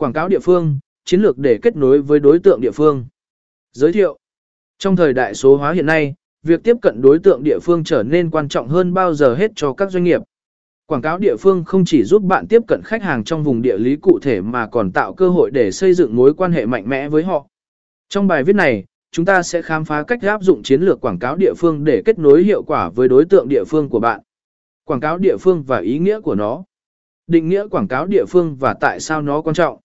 Quảng cáo địa phương, chiến lược để kết nối với đối tượng địa phương. Giới thiệu. Trong thời đại số hóa hiện nay, việc tiếp cận đối tượng địa phương trở nên quan trọng hơn bao giờ hết cho các doanh nghiệp. Quảng cáo địa phương không chỉ giúp bạn tiếp cận khách hàng trong vùng địa lý cụ thể mà còn tạo cơ hội để xây dựng mối quan hệ mạnh mẽ với họ. Trong bài viết này, chúng ta sẽ khám phá cách áp dụng chiến lược quảng cáo địa phương để kết nối hiệu quả với đối tượng địa phương của bạn. Quảng cáo địa phương và ý nghĩa của nó. Định nghĩa quảng cáo địa phương và tại sao nó quan trọng.